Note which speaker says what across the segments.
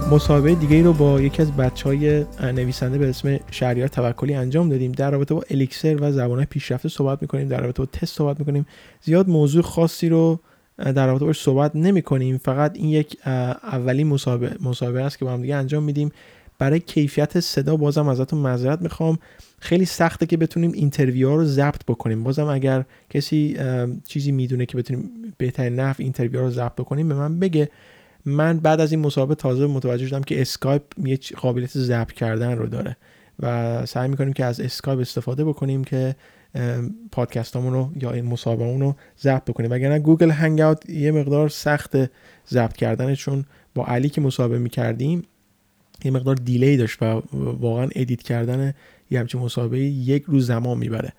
Speaker 1: خب مصاحبه دیگه رو با یکی از بچه های نویسنده به اسم شهریار توکلی انجام دادیم. در رابطه با Elixir و زبان پیشرفته صحبت می‌کنیم در رابطه با تست صحبت می‌کنیم. زیاد موضوع خاصی رو در رابطه باش صحبت نمی کنیم فقط این یک اولین مصاحبه مصاحبه است که با هم دیگه انجام میدیم. برای کیفیت صدا بازم ازتون معذرت می‌خوام. خیلی سخته که بتونیم interview ها رو ضبط بکنیم. بازم اگر کسی چیزی می‌دونه که بتونیم بهترین نحو interview رو ضبط بکنیم به من بگه. من بعد از این مصاحبه تازه متوجه شدم که اسکایپ یه قابلیت ضبط کردن رو داره و سعی می‌کنیم که از اسکایپ استفاده بکنیم که پادکستامون رو یا این مصاحبه رو ضبط بکنیم. وگرنه Google Hangout یه مقدار سخت ضبط کردن چون با علی که مصاحبه می‌کردیم یه مقدار delay داشت و واقعا edit کردن یه همچین مصاحبه یک روز زمان می‌بره.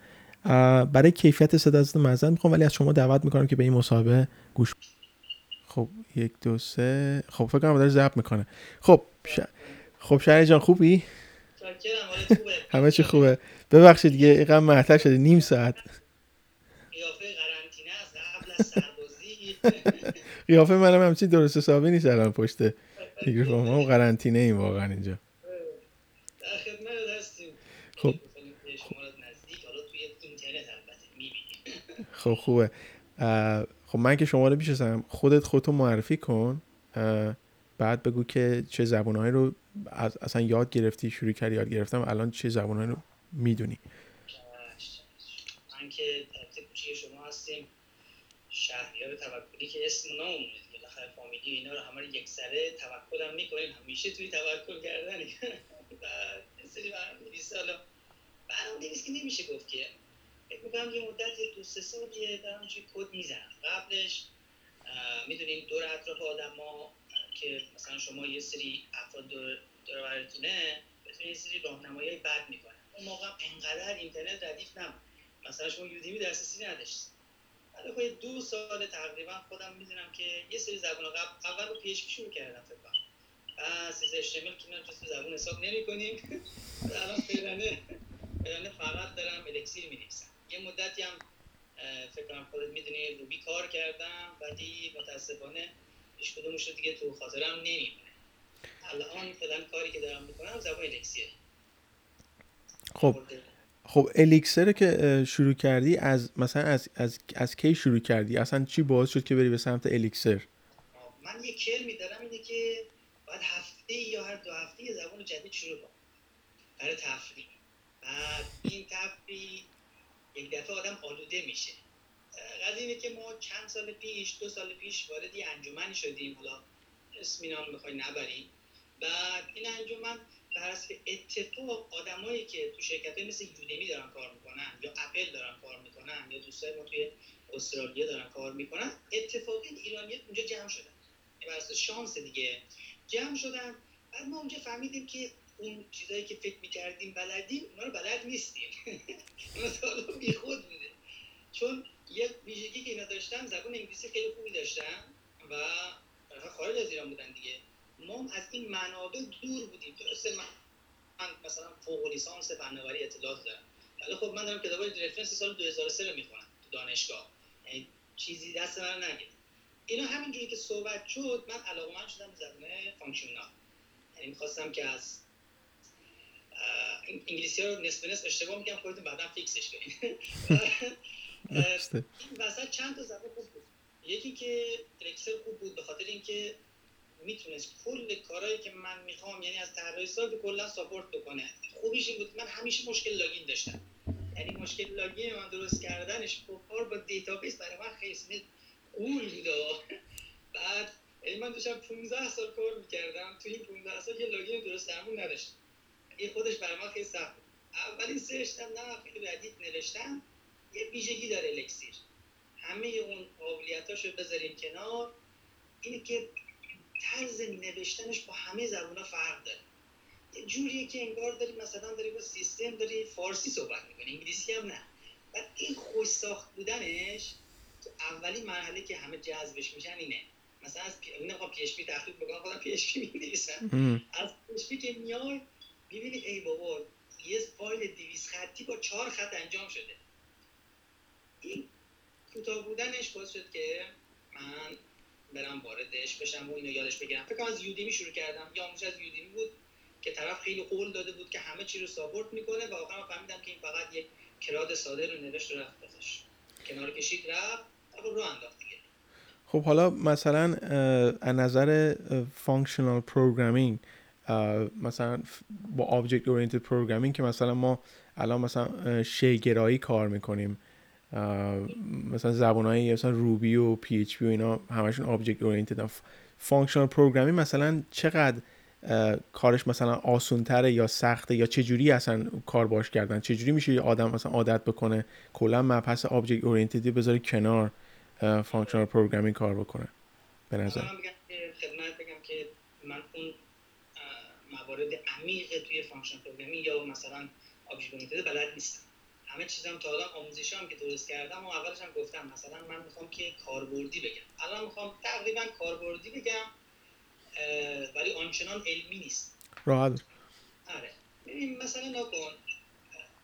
Speaker 1: برای کیفیت صدا از معذرت می‌خوام ولی از شما دعوت می‌کنم که به این مسابقه گوش خب یک دو سه. خب فکر کنم داره ضبط می‌کنه. خب ش... خب شهری جان خوبی؟ همه چی خوبه. ببخشید دیگه اینقدر معطل شده نیم ساعت.
Speaker 2: قیافه
Speaker 1: منم همچین درست حسابی نیست الان پشت میکروفون. ما قرنطینه ایم واقعا اینجا. خب. خب خوبه. خب من که شما رو می‌شناسم خودت خودتو معرفی کن بعد بگو که چه زبانهایی رو از اصلا یاد گرفتی شروع کردی یاد گرفتم الان چه زبانهایی رو می‌دونی؟
Speaker 2: من که شما هستیم. شهریار توکلی که اسم نامونه بالاخره فامیلی اینا رو همه یک سره توکل هم می‌کنیم همیشه توی توکل کردن و سری برنامه‌نویسی حالا برنامه‌نویسی که نمیشه گفت که می‌کنم یه مدت دو سه سالیه دارم توی کد می‌زنم. قبلش می‌دونین دور اطراف آدم ها که مثلا شما یه سری افراد دور, براتونه بتونین یه سری راهنمایی بد می‌کنن. اون موقع انقدر اینترنت ردیف نم مثلا شما یودیمی دسترسی نداشت حالا خب دو سال تقریبا خودم می‌دونم که یه سری زبان قبل اول رو پیش شروع کردم فکر کنم. بعد سیز اشتمل که من جزو زبان حساب نمی کنیم الان فعلا فعلا فقط دارم الکسیر می نویسم یه مدتی هم فکر کنم خودت می‌دونی روبی کار کردم ولی متاسفانه هیچ کدومش رو دیگه تو خاطرم نمیمونه الان فعلا کاری که دارم می‌کنم زبان الکسیه.
Speaker 1: خب خب الیکسر که شروع کردی از مثلا از, از, از کی شروع کردی؟ اصلا چی باعث شد که بری به سمت الیکسر
Speaker 2: من یه کلمی دارم اینه که باید هفته یا هر دو هفته یه زبان جدید شروع کنم. برای تفریح. بعد این تفریح یک دفعه آدم آلوده میشه. قضیه اینه که ما چند سال پیش دو سال پیش وارد یه انجمنی شدیم. حالا اسم اینا می‌خوای نبریم. بعد این انجمن بر حسب اتفاق آدمایی که تو شرکت های مثل یودمی دارن کار می‌کنن یا اپل دارن کار می‌کنن یا دوستای ما توی استرالیا دارن کار می‌کنن اتفاقی ایرانی اونجا جمع شدن. بر اساس شانس دیگه جمع شدن. بعد ما اونجا فهمیدیم که اون چیزایی که فکر می‌کردیم بلدیم اونا رو بلد نیستیم. مثلا بی خود بوده چون یه ویژگی که اینا داشتن زبان انگلیسی خیلی خوبی داشتن و خارج از ایران بودن دیگه. ما از این منابع دور بودیم. درسته من, من مثلا فوق لیسانس فناوری اطلاعات دارم. ولی خب من دارم کتابای reference سال 2003 رو می‌خونم تو دانشگاه. یعنی چیزی دست من نگیر اینا همینجوری که صحبت شد من علاقمند شدم به زبان functional. یعنی می‌خواستم که از انگلیسی ها رو نصف نصف اشتباه میگم خودتون بعدا fix ش کنید این وسط چند تا زبان خوب بود. یکی که Elixir خوب بود به خاطر اینکه می‌تونست کل کارهایی که من می‌خوام یعنی از طراحی سایت کلا support بکنه. خوبیش این بود من همیشه مشکل login داشتم. یعنی مشکل login من درست کردنش با کار با database برای من خیلی غول بود. بعد یعنی من داشتم 15 سال کار می‌کردم. تو این 15 سال یه login درست درمون نداشتم. این خودش برای من خیلی سخت اولین search نه خیلی ردیف نوشتم. یه ویژگی داره Elixir. همه اون قابلیتاشو بذاریم کنار. اینه که طرز نوشتنش با همه زبونا فرق داره. یه جوریه که انگار داری مثلا داری با سیستم داری فارسی صحبت می‌کنی انگلیسی هم نه. بعد این خوش ساخت بودنش تو اولین مرحله که همه جذبش میشن اینه. مثلا از پی... نمی‌خوام PHP تحقیق بکنم خودم PHP می‌نویسم از PHP که میای می‌بینی ای بابا یه فایل 200 خطی با چهار خط انجام شده. این کوتاه بودنش باعث شد که من برم واردش بشم و اینو یادش بگیرم. فکر از Udemy شروع کردم. یا آموزش از Udemy بود که طرف خیلی قول داده بود که همه چی رو support می‌کنه و واقعا فهمیدم که این فقط یک CRUD ساده رو نوشت و رفت بزش کنار کشید رفت رو انداخت دیگه.
Speaker 1: خب حالا مثلا از نظر functional programming مثلا با object oriented programming که مثلا ما الان مثلا شیگرایی کار می‌کنیم. مثلا زبانهای مثلا Ruby و PHP و اینا همشون object oriented functional programming مثلا چقدر کارش مثلا آسونتره یا سخته یا چه جوری اصلا کار باش کردن؟ چه جوری میشه یه آدم مثلا عادت بکنه کلا مبحث object oriented ی بذاره کنار functional programming کار بکنه؟ به نظر.
Speaker 2: خدمت بگم که من اون موارد عمیق توی functional programming یا مثلا object oriented بلد نیستم. همه چیزم تا الان آموزشی هم که درست کردم و اولش هم گفتم مثلا من می‌خوام که کاربردی بگم. الان می‌خوام تقریبا کاربردی بگم ولی آنچنان علمی نیست.
Speaker 1: راحت.
Speaker 2: آره. ببین مثلا نکن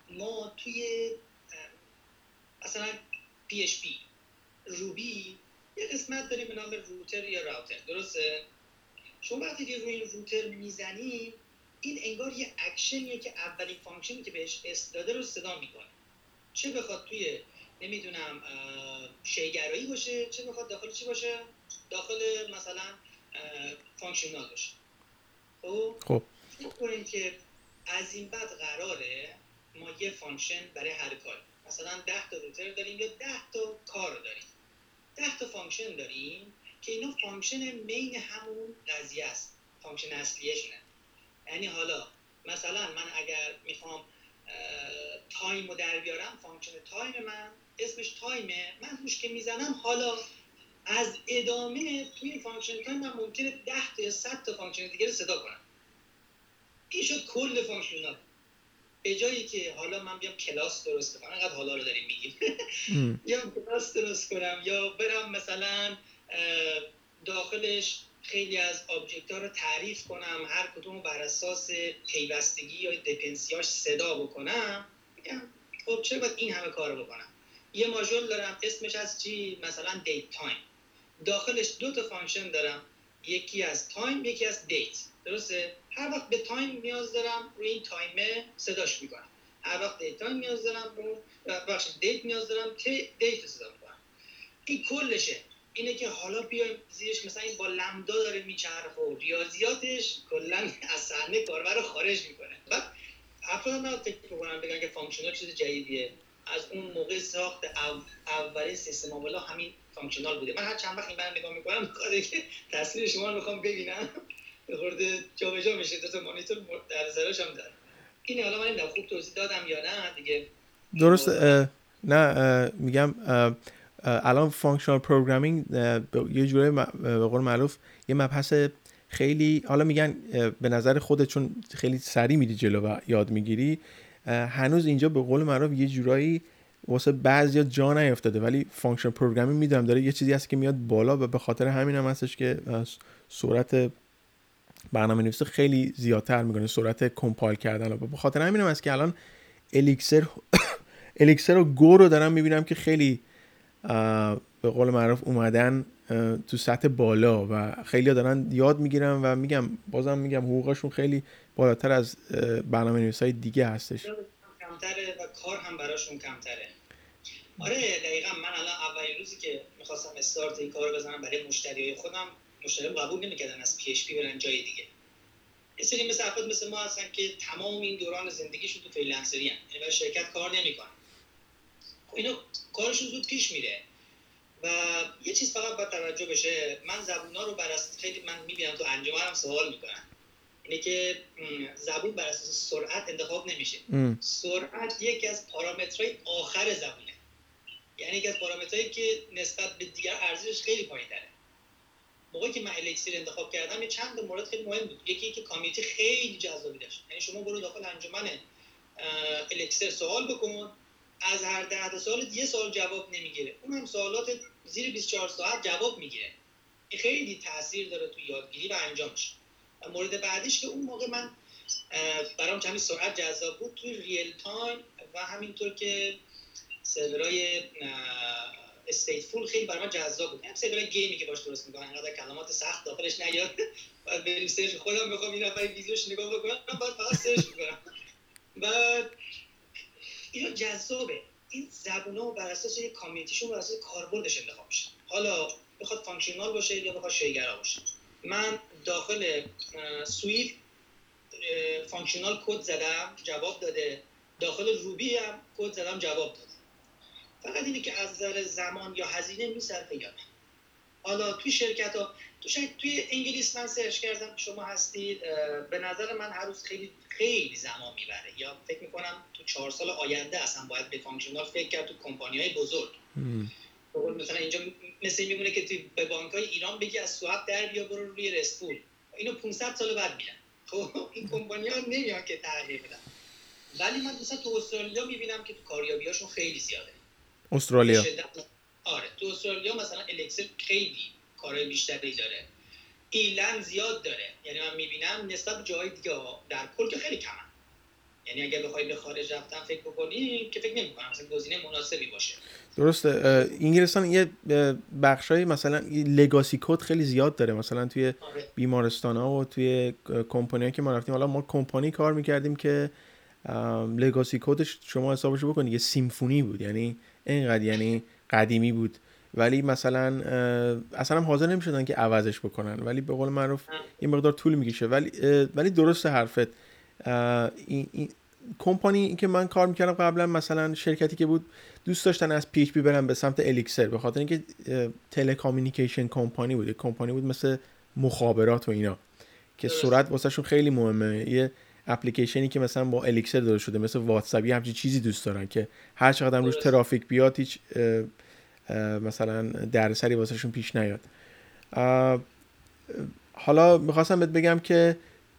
Speaker 2: ما توی مثلا PHP Ruby یه قسمت داریم به نام router یا router درسته؟ شما وقتی که روی این router می‌زنی این انگار یه اکشنیه که اولین function ی که بهش اس داده رو صدا می‌کنه. چه بخواد توی نمی‌دونم شیگرایی باشه چه بخواد داخل چی باشه؟ داخل مثلا functional باشه. خب؟
Speaker 1: خب.
Speaker 2: کنیم که از این بعد قراره ما یه function برای هر کاری. مثلا 10 تا router داریم یا 10 تا کار داریم. 10 تا function داریم که اینا function main همون قضیه است. function اصلیشونه. یعنی حالا مثلا من اگر می‌خوام time رو در بیارم function time من اسمش time ه من روش که می‌زنم حالا از ادامه توی function time من ممکنه 10 تا یا 100 تا function دیگه رو صدا کنم. این شد کل functional به جایی که حالا من بیام کلاس درست کنم. انقدر حالا رو داریم میگیم. یا کلاس درست کنم. یا برم مثلا داخلش خیلی از object ها رو تعریف کنم هر کدوم بر اساس پیوستگی یا dependency اش صدا بکنم. میگم خب چرا باید این همه کار بکنم؟ یه ماژول دارم اسمش از چی؟ مثلا date time داخلش دو تا function دارم یکی از time یکی از date درسته؟ هر وقت به time نیاز دارم روی این time ه صداش می‌کنم. هر وقت date time نیاز دارم رو بخش date نیاز دارم که date صدا می‌کنم این کلشه. اینه که حالا بیایم زیرش مثلا این با lambda داره میچرخه و ریاضیاتش کلا از صحنه کاربر رو خارج می‌کنه. بعد افراد من فکر کنم بگن که functional چیز جدیدیه. از اون موقع ساخت اولین سیستم عاملا همین functional بوده. من هر چند وقت این برنامه نگاه می‌کنم می‌خواد که تصویر شما رو می‌خوام ببینم یه خورده جابجا میشه. دو تا مانیتور در زراش هم دارم این حالا من خوب توضیح دادم یا نه؟ دیگه
Speaker 1: درست نه میگم الان functional programming یه جوری به قول معروف یه مبحث خیلی حالا میگن به نظر خودت چون خیلی سریع میری جلو و یاد می‌گیری هنوز اینجا به قول معروف یه جورایی واسه بعضیا جا نیافتاده ولی function programming می‌دونم داره یه چیزی هست که میاد بالا و به خاطر همین هم هستش که سرعت برنامه نویسی خیلی زیادتر می‌کنه سرعت کمپایل کردن و به خاطر همین هم هست که الان الیکسر الیکسر و گو رو دارم می‌بینم که خیلی به قول معروف اومدن تو سطح بالا و خیلی دارن یاد می‌گیرن و میگم بازم میگم حقوقشون خیلی بالاتر از برنامه نویس های دیگه هستش.
Speaker 2: کمتره و کار هم براشون کمتره. آره دقیقا من الان اولین روزی که می‌خواستم استارت این کار بزنم برای مشتری های خودم مشتری قبول نمی‌کردن از PHP برن جای دیگه. یه سری مثل افراد مثل ما هستن که تمام این دوران زندگیشون تو freelancer ی هن. یعنی شرکت کار نمی‌کنن. اینا کارشون زود پیش میره. و یه چیز فقط باید توجه بشه من زبونا رو بر خیلی من می‌بینم تو انجمن هم سوال می‌کنن. اینه که زبون بر اساس سرعت انتخاب نمیشه. سرعت یکی از پارامترهای آخر زبونه. یعنی یکی از پارامترهایی که نسبت به دیگر ارزشش خیلی پایین تره موقعی که من Elixir انتخاب کردم یه چند مورد خیلی مهم بود. یکی که community خیلی جذابی داشت. یعنی شما برو داخل انجمن Elixir سوال بکن. از هر ده سال یه سال جواب نمی‌گیره. اون هم سوالات زیر 24 ساعت جواب می‌گیره. این خیلی تاثیر داره تو یادگیری و انجامش. مورد بعدیش که اون موقع من برام کمی سرعت جذاب بود توی real time و همینطور که سرورای stateful خیلی برای من جذاب بود. هم سریال گیمی که باش درست می‌کنن انقدر کلمات سخت داخلش نیاد. بعد بریم search خودم بخوام این نفر ویدیوش نگاه بکنم بعد فقط search می‌کنم. بعد اینا جذابه. این زبونا بر اساس یک community شون بر اساس کاربردش انتخاب میشه. حالا بخواد functional باشه یا بخواد شیگرا باشه. من داخل Swift functional code زدم جواب داده. داخل Ruby هم کد زدم جواب داده. فقط اینه که از نظر زمان یا هزینه میصرفه یا نه حالا توی شرکت ها تو شاید توی انگلیس من search کردم شما هستید به نظر من هر روز خیلی خیلی زمان می‌بره. یا فکر می‌کنم تو چهار سال آینده اصلا باید به functional فکر کرد تو کمپانی های بزرگ مثلا اینجا مثل میمونه که توی به بانک های ایران بگی از SOAP در بیا برو روی RESTful اینو 500 سال بعد میرن خب این کمپانی ها نمیان که تغییر بدن. ولی من مثلا تو استرالیا می‌بینم که تو کاریابیاشون خیلی زیاده.
Speaker 1: استرالیا.
Speaker 2: آره تو استرالیا مثلا الکسل خیلی کارهای بیشتری داره. ایلند زیاد داره. یعنی من می‌بینم نسبت به جاهای دیگه در کل که خیلی کمن. یعنی اگه بخوای به خارج رفتن فکر بکنی که فکر نمی‌کنم مثلا گزینه مناسبی باشه.
Speaker 1: درسته. انگلستان یه بخشای مثلا لگاسی کد خیلی زیاد داره. مثلا توی آره. بیمارستان ها و توی کمپانی که ما رفتیم. حالا ما کمپانی کار می‌کردیم که لگاسی کدش شما حسابش بکنید یه سیمفونی بود. یعنی اینقدر یعنی قدیمی بود. ولی مثلا اصلا هم حاضر نمی‌شدن که عوضش بکنن. ولی به قول معروف این مقدار طول می‌کشه. ولی ولی درست حرفت. این, کمپانی که من کار می‌کردم قبلا مثلا شرکتی که بود دوست داشتن از PHP برن به سمت Elixir به خاطر اینکه telecommunication company بود کمپانی بود مثل مخابرات و اینا. که سرعت واسهشون خیلی مهمه. یه اپلیکیشنی که مثلا با Elixir داده شده مثل واتساپ یه همچین چیزی دوست دارن که هر چقدر روش ترافیک بیاد هیچ مثلا دردسری واسهشون پیش نیاد. حالا می‌خواستم بهت بگم که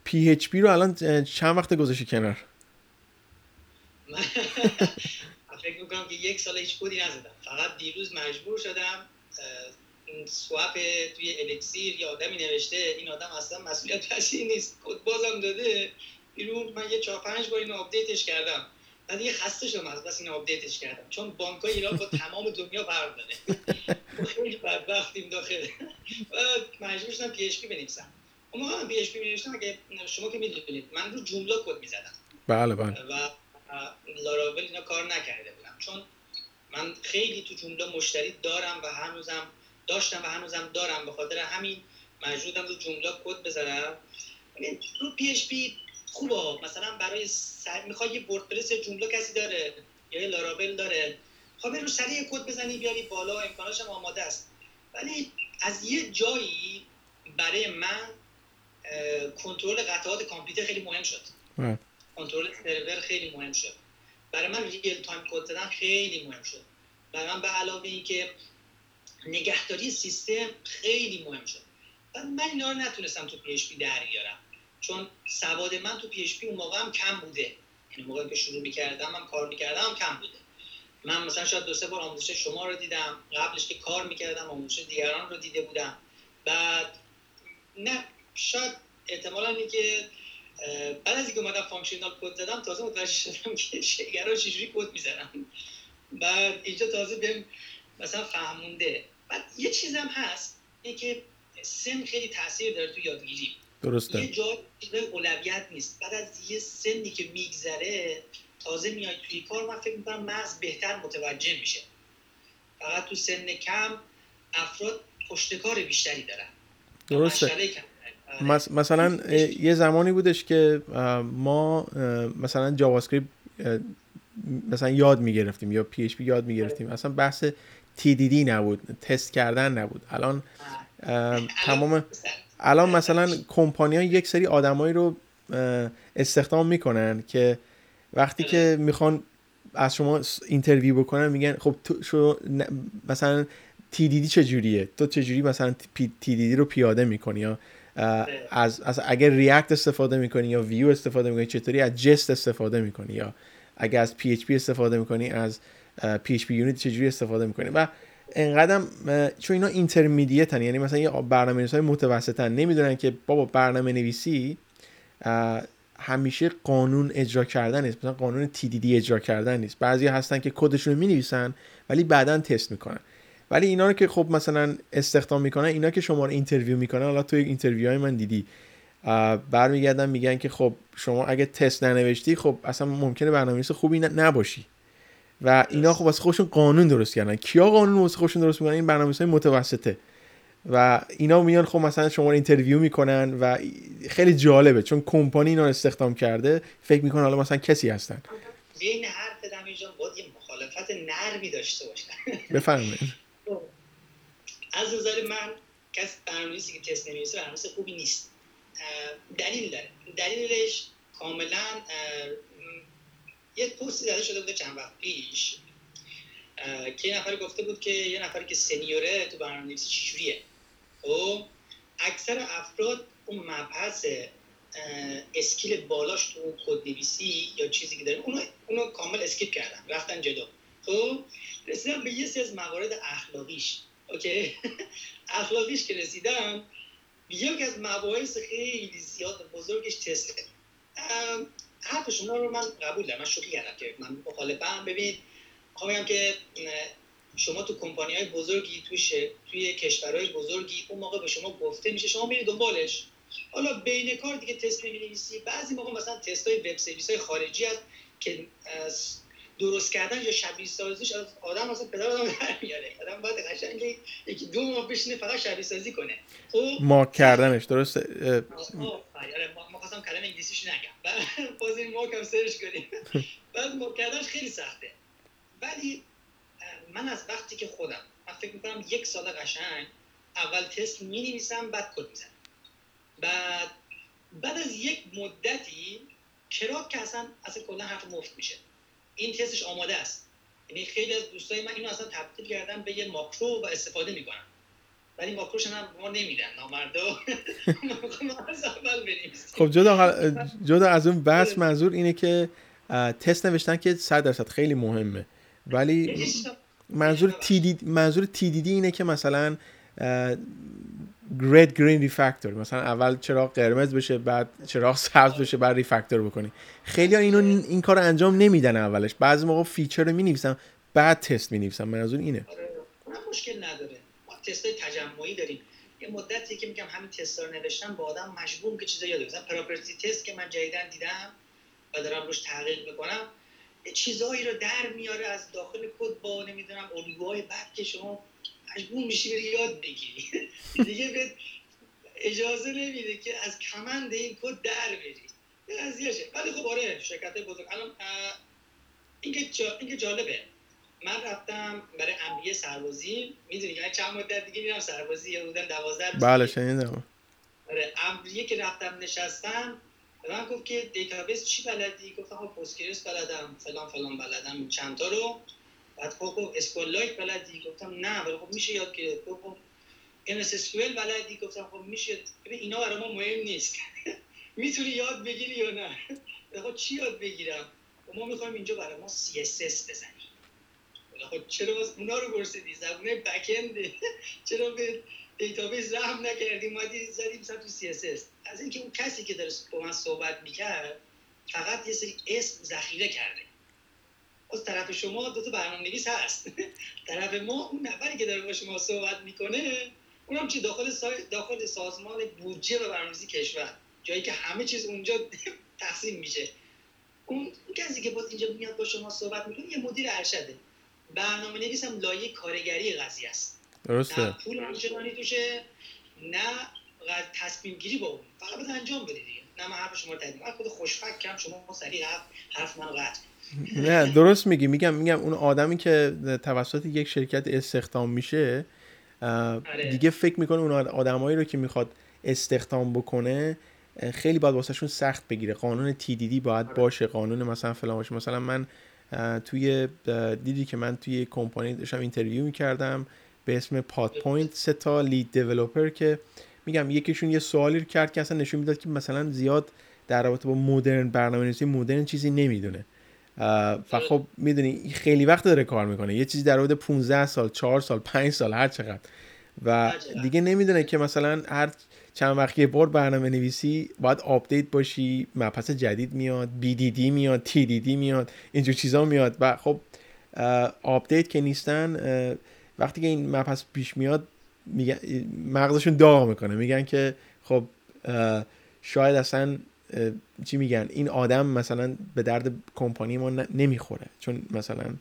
Speaker 1: PHP رو الان چند وقت گذاشتی کنار؟
Speaker 2: فکر می‌کنم که یک سال هیچ کدی نزدم. فقط دیروز مجبور شدم SOAP توی Elixir یه آدمی نوشته این آدم اصلا مسئولیت پذیر نیست. کد بازم داده. بیرون من یه چهار پنج بار اینو آپدیتش کردم. من دیگه خسته شدم از بس اینو آپدیتش کردم. چون بانک های ایران با تمام دنیا فرق داره. خیلی بدبختیم داخل. مجبور شدم PHP بنویسم. اون موقع PHP می‌نوشتم اگه شما که می‌دونید من رو Joomla کد می‌زدم.
Speaker 1: بله بله.
Speaker 2: و لاراول اینا کار نکرده بودم. چون من خیلی تو Joomla مشتری دارم و هنوزم داشتم و هنوزم دارم. به خاطر همین مجبورم رو Joomla کد بزنم رو PHP خوبه. مثلا برای سر... می‌خوای یه WordPress Joomla کسی داره یا یه لاراول داره. خب رو سریع کد بزنی بیاری بالا امکاناش هم آماده است. ولی از یه جایی برای من کنترل قطعات کامپیوتر خیلی مهم شد. کنترل سرور خیلی مهم شد. برای من real time کد زدن خیلی مهم شد. برای من به علاوه اینکه نگهداری سیستم خیلی مهم شد. و من اینا رو نتونستم تو PHP در بیارم. چون سواد من تو PHP اون موقع هم کم بوده. یعنی موقعی که شروع می‌کردم من کار می‌کردم هم کم بوده. من مثلا شاید دو سه بار آموزش شما رو دیدم قبلش که کار می‌کردم آموزش دیگران رو دیده بودم. بعد نه شاید احتمالا اینه که بعد از اینکه اومدم functional کد زدم تازه متوجه شدم که شی‌گراها چجوری کد می‌زنم بعد اینجا تازه بهم مثلا فهمونده. بعد یه چیزم هست اینه که سن خیلی تاثیر داره تو یادگیری.
Speaker 1: درسته.
Speaker 2: یه جا اولویت نیست. بعد از یه سنی که میگذره تازه میای توی کار من فکر می‌کنم مغز بهتر متوجه میشه. فقط تو سن کم افراد پشتکار بیشتری دارن.
Speaker 1: درسته. مثلا یه زمانی بودش که ما مثلا JavaScript مثلا یاد می‌گرفتیم یا PHP یاد می‌گرفتیم. اصلا بحث TDD نبود تست کردن نبود. الان تمام الان مثلا کمپانی ها یک سری آدمایی رو استخدام می‌کنن که وقتی که می‌خوان از شما interview بکنن میگن خب تو شو مثلا TDD چجوریه؟ تو چجوری مثلا TDD رو پیاده می‌کنی یا از, از اگر React استفاده می‌کنی یا ویو استفاده می‌کنی چطوری از Jest استفاده می‌کنی یا اگر از PHP استفاده می‌کنی از PHPUnit چجوری استفاده می‌کنی؟ و انقدر چون اینا intermediate هن یعنی مثلا یه برنامه نویس های متوسطن. نمی‌دونن که بابا برنامه نویسی همیشه قانون اجرا کردن نیست. مثلا قانون TDD اجرا کردن نیست. بعضی هستن که کدشون رو می نویسن ولی بعدا تست می‌کنن. ولی اینا رو که خب مثلا استخدام می‌کنن اینا که شما رو interview می‌کنن. حالا توی interview های من دیدی. برمیگردن میگن که خب شما اگه تست ننوشتی خب اصلا ممکنه برنامه‌نویس خوبی نباشی. و اینا خب واسه خودشون قانون درست کردن. کیا قانون واسه خودشون درست می‌کنن؟ این برنامه‌نویسای متوسطه. و اینا میان خب مثلا شما رو interview می‌کنن و خیلی جالبه. چون کمپانی اینا استخدام کرده فکر می‌کنن حالا مثلا کسی هستن.
Speaker 2: بین حرف دمیجان باید یه مخالفت نرمی داشته باشن.
Speaker 1: بفرمایید.
Speaker 2: خب، از نظر من کس برنامه‌نویسی که تست نمی‌نویسه برنامه‌نویس خوبی نیست. دلیل داره. دلیلش کاملا یه پستی زده شده بوده چند وقت پیش که یه نفر گفته بود که یه نفری که سنیوره تو برنامه‌نویسی چجوریه. خب اکثر افراد اون مبحث skill بالاش تو کد نویسی یا چیزی که داره اونو, اونو کامل skip کردن رفتن جلو. خب رسیدم به یه سری از موارد اخلاقیش. اوکی؟ اخلاقیش که رسیدم یکی از مباحث خیلی زیاد بزرگش تسته حرف شما رو من قبول دارم من شوخی کردم که من مخالفم. ببین می‌خوام که شما تو کمپانی های بزرگی توی توی کشورهای بزرگی اون موقع به شما گفته میشه شما میری دنبالش. حالا بین کار دیگه تست نمی‌نویسی بعضی موقع مثلا تست های وب سرویس های خارجی هست که درست کردن یا شبیه سازیش از آدم مثلا پدر آدم میاره. آدم باید قشنگ یکی دو ماه بشینه فقط شبیه سازی کنه. خب؟
Speaker 1: ماک کردنش درسته؟
Speaker 2: آره ما خواستم کلمه انگلیسیش نگم. باز این ماک هم سرش کنیم. بعد ماک کردنش خیلی سخته. ولی من از وقتی که خودم من فکر می‌کنم یک سال قشنگ اول تست می نویسم بعد کد می‌زنم. بعد بعد از یک مدتی کراک که اصلا اصلا کلا حرف مفت میشه. این تستش آماده است. یعنی خیلی از دوستای من اینو اصلا تبدیل کردن به یه ماکرو و استفاده می‌کنن. ولی ماکروش هم ما نمیدن نامردا.
Speaker 1: خب جدا جدا از اون بحث. منظور اینه که تست نوشتن که 100 درصد خیلی مهمه. ولی منظور TDD منظور TDD اینه که مثلا red green refactor مثلا اول چراغ قرمز بشه بعد چراغ سبز بشه بعد refactor بکنی. خیلی ها اینو این کار انجام نمیدن اولش. بعضی موقع feature رو می‌نویسن بعد تست می‌نویسن. منظور اینه.
Speaker 2: آره مشکل نداره. ما تست تجمعی داریم. یه مدتی که میگم همین تست رو نوشتم با آدم مجبور که چیزا یاد بگیرم. پراپرتی تست که من جدیدن دیدم و دارم روش تحقیق می‌کنم چیزهایی رو در میاره از داخل کد با نمی‌دونم الگوهای بعد که شما مجبور میشی بری یاد بگیری. دیگه به اجازه نمیده که از کمند این کد در بری. قضیهشه ولی خب آره شرکت بزرگ. الان اینکه جا... اینکه جالبه. من رفتم برای امریه سربازی. می‌دونی یعنی چند مدت دیگه میرم سربازی. یا بودن 12
Speaker 1: بله شنیدم.
Speaker 2: آره امریه که رفتم نشستم به من گفت که database چی بلدی؟ گفتم خب Postgres بلدم فلان فلان بلدم چند تا رو. بعد خب خب SQLite بلدی گفتم نه ولی خب میشه یاد گرفت. خب خب MS بلدی؟ گفتم خب میشه. اینا برای ما مهم نیست. می‌تونی یاد بگیری یا نه؟ خب چی یاد بگیرم؟ خب ما می‌خوایم اینجا برای ما CSS بزنیم. خب چرا اونا رو پرسیدی؟ زبون back چرا به database رحم نکردیم اومدی زدیم تو CSS از اینکه اون کسی که داره با من صحبت می‌کرد فقط یه سری اسم ذخیره کرده. از طرف شما دو تا برنامه نویس هست. طرف ما اون نفری که داره با شما صحبت می‌کنه اونم چی؟ داخل داخل سازمان بودجه و برنامه‌ریزی کشور. جایی که همه چیز اونجا تقسیم میشه. اون کسی که باز اینجا میاد با شما صحبت می‌کنه یه مدیر ارشده. برنامه نویس هم لایه کارگری قضیه است.
Speaker 1: درسته.
Speaker 2: نه پول آنچنانی توشه نه تصمیم گیری با اون. فقط انجام بده دیگه. نه من حرف شما رو تایید خود خوشفکر کم شما سریع حرف حرف منو قطع
Speaker 1: نه درست میگی. میگم میگم اون آدمی که توسط یک شرکت استخدام میشه آره. دیگه فکر می‌کنه اون آدمایی رو که می‌خواد استخدام بکنه خیلی باید واسهشون سخت بگیره. قانون TDD باید باشه قانون مثلا فلان باشه. مثلا من توی دیدی که من توی کمپانی داشتم interview می‌کردم به اسم Pod Point سه تا lead developer که میگم یکیشون یه سوالی رو کرد که اصلا نشون می‌داد که مثلا زیاد در رابطه با مدرن برنامه‌نویسی مدرن چیزی نمی‌دونه. و خب می‌دونی خیلی وقت داره کار می‌کنه. یه چیزی در حدود 15 سال 4 سال 5 سال هر چقدر. و دیگه نمی‌دونه که مثلا هر چند وقت یه بار برنامه نویسی باید update باشی مبحث جدید میاد BDD میاد TDD میاد اینجور چیزا میاد. و خب update که نیستن وقتی که این مبحث پیش میاد میگن مغزشون داغ می‌کنه. میگن که خب شاید اصلا چی میگن؟ این آدم مثلا به درد کمپانی ما نمی‌خوره. چون مثلا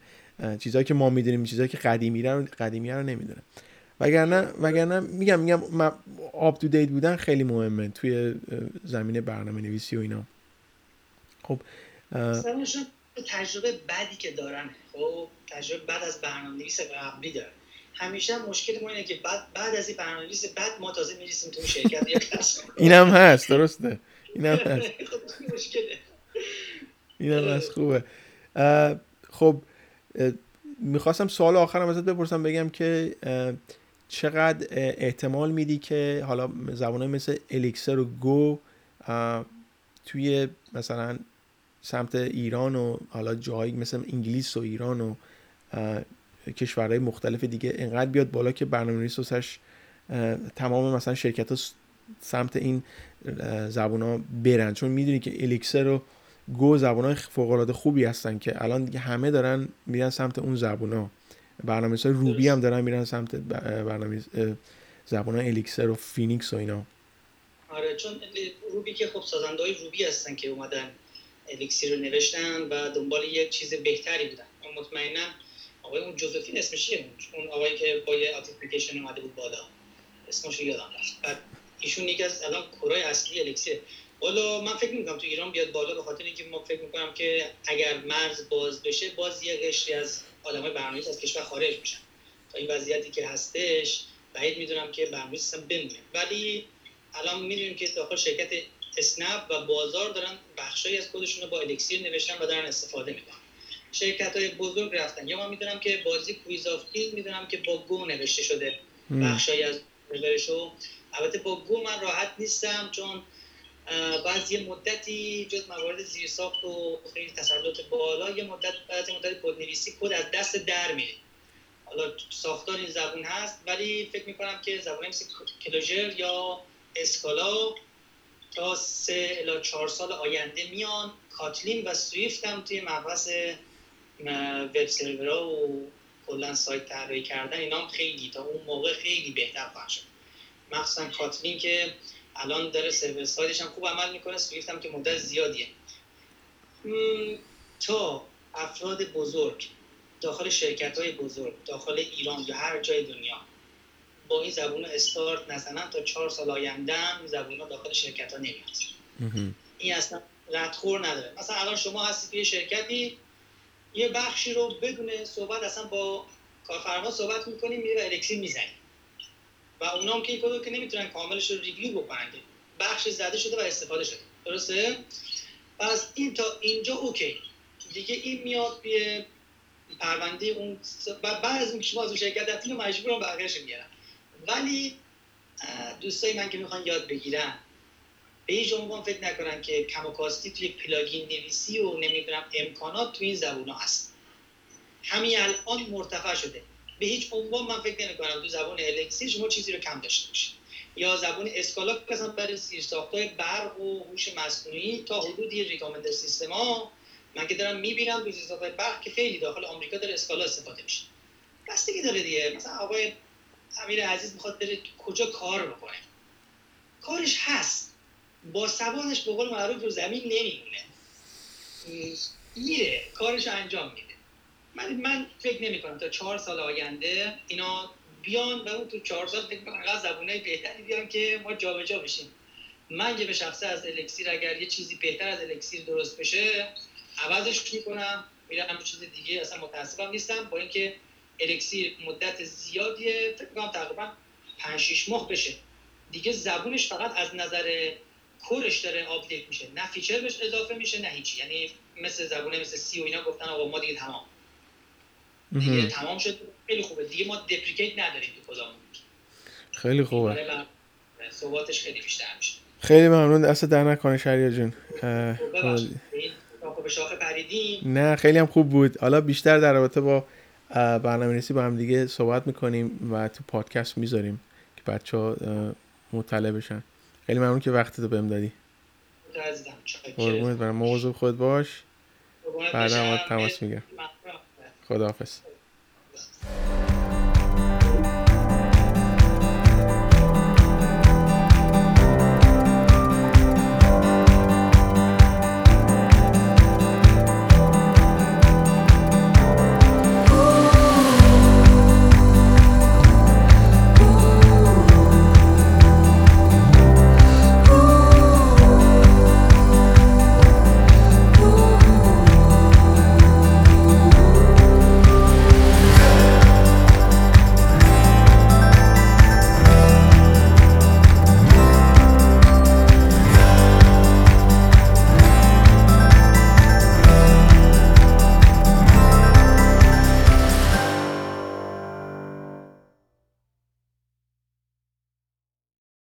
Speaker 1: چیزهایی که ما می‌دونیم چیزهایی که قدیمی رو قدیمی رو نمی‌دونه. وگرنه وگرنه میگم میگم آپ تو دیت بودن خیلی مهمه توی زمین برنامه نویسی و اینا.
Speaker 2: خب تجربه بدی که دارن. خب تجربه بعد از برنامه نویس قبلی دارن. همیشه مشکل ما اینه که بعد بعد از این برنامه نویس بعد ما تازه می‌رسیم تو شرکت یا
Speaker 1: اینم هست درسته. اینم هست. خب،
Speaker 2: مشکله.
Speaker 1: اینم هست خوبه. خب می‌خواستم سوال آخرم ازت بپرسم بگم که چقدر احتمال میدی که حالا زبانه مثل الیکسر و گو توی مثلا سمت ایران و حالا جایی مثل انگلیس و ایران و کشورهای مختلف دیگه انقدر بیاد بالا که برنامه نویس تمام مثلا شرکت ها سمت این زبان ها برن. چون می‌دونی که Elixir و Go زبان های فوق خوبی هستن که الان دیگه همه دارن میرن سمت اون زبان ها برنامه های Ruby هم دارن میرن سمت برنامه زبان های Elixir و Phoenix و اینا.
Speaker 2: آره چون Ruby که خب سازنده های Ruby هستن که اومدن Elixir رو نوشتن و دنبال یک چیز بهتری بودن. مطمئنا آقای اون جوزفین اسمش چیه؟ اون آقایی که با یه اپلیکیشن اومده بود بالا. اسمش یادم رفت. بعد ایشون یکی از الان کورای اصلی الیکسیر حالا من فکر می‌کنم تو ایران بیاد بالا به خاطر اینکه ما فکر می‌کنم که اگر مرز باز بشه باز یه قشری از آدمای برنامه‌نویس از کشور خارج میشن. تا این وضعیتی که هستش بعید می‌دونم که برنامه‌نویس بمونه. ولی الان می‌دونیم که داخل شرکت اسنپ و بازار دارن بخشایی از خودشون رو با الکسیر نوشتن و دارن استفاده می‌کنن. شرکت های بزرگ رفتن. یا من می‌دونم که بازی کویز آف می‌دونم که با گو نوشته شده بخشایی از رو البته با گو من راحت نیستم چون بعضی یه مدتی جز موارد زیرساخت و خیلی تسلط بالا یه مدت بعضی مدت کدنویسی کد از دست در میره. حالا ساختار این زبون هست ولی فکر می‌کنم که زبون مثل کلوژر یا اسکالا تا سه الا چهار سال آینده میان. کاتلین و سویفت هم توی مبحث وب سرورها و کلا سایت طراحی کردن اینا هم خیلی تا اون موقع خیلی بهتر خواهد شد. مخصوصا کاتلین که الان داره سرور سایتش هم خوب عمل می‌کنه سویفت هم که مدت زیادیه. تا افراد بزرگ داخل شرکت های بزرگ داخل ایران یا هر جای دنیا با این زبون استارت نزنن تا چهار سال آینده هم زبون ها داخل شرکت ها نمیاد این اصلا ردخور نداره. مثلا الان شما هستی توی شرکتی یه بخشی رو بدون صحبت اصلا با کارفرما صحبت می‌کنیم میره الکسی می‌زنیم و اونا هم که این که نمی‌تونن کاملش رو ریویو بکنن بخش زده شده و استفاده شده. درسته؟ پس این تا اینجا اوکی. دیگه این میاد به پرونده اون بعد از اون شما از اون شرکت رفتین مجبورم بقیه‌اش میارن ولی دوستای من که می‌خوان یاد بگیرن به هیچ عنوان فکر نکنن که کماکاستی توی پلاگین نویسی و نمی‌دونم امکانات توی این زبون هست. همین الان مرتفع شده. به هیچ عنوان من فکر نمی کنم تو زبان الکسی شما چیزی رو کم داشته باشید. یا زبان اسکالا مثلا برای ساختای برق و هوش مصنوعی تا حدودی ریکامندر سیستم ها. من که دارم می‌بینم تو ساختای برق که خیلی داخل آمریکا داره اسکالا استفاده میشه. بستگی داره دیگه. مثلا آقای امیر عزیز می‌خواد بره کجا کار بکنه. کارش هست. با سوادش به قول معروف رو زمین نمیمونه. میره کارش انجام میده. من من فکر نمی کنم تا چهار سال آینده اینا بیان و اون تو چهار سال فکر کنم زبونای بهتری بیان که ما جابجا بشیم. من یه به شخصه از الکسیر اگر یه چیزی بهتر از الکسیر درست بشه عوضش می‌کنم میرم چیز دیگه اصلا متاسفم نیستم. با اینکه Elixir مدت زیادیه فکر کنم تقریبا 5 6 ماه بشه. دیگه زبونش فقط از نظر core ش داره update میشه. نه feature بهش اضافه میشه نه هیچی. یعنی مثل زبونه مثل C و اینا گفتن آقا ما دیگه تمام. دیگه تمام شد. خیلی خوبه. دیگه ما deprecate نداریم تو کدامون.
Speaker 1: خیلی خوبه.
Speaker 2: ثباتش خیلی بیشتر میشه.
Speaker 1: خیلی ممنون. دست در نکنه شریا جون. نه خیلی هم خوب بود. حالا بیشتر در رابطه با برنامه نویسی با هم دیگه صحبت می‌کنیم و تو پادکست می‌ذاریم که بچه ها مطلع بشن. خیلی ممنون که وقت تو بهم دادی. قربونت برم. موضوع خود باش. بعدا تماس میگم. Joder,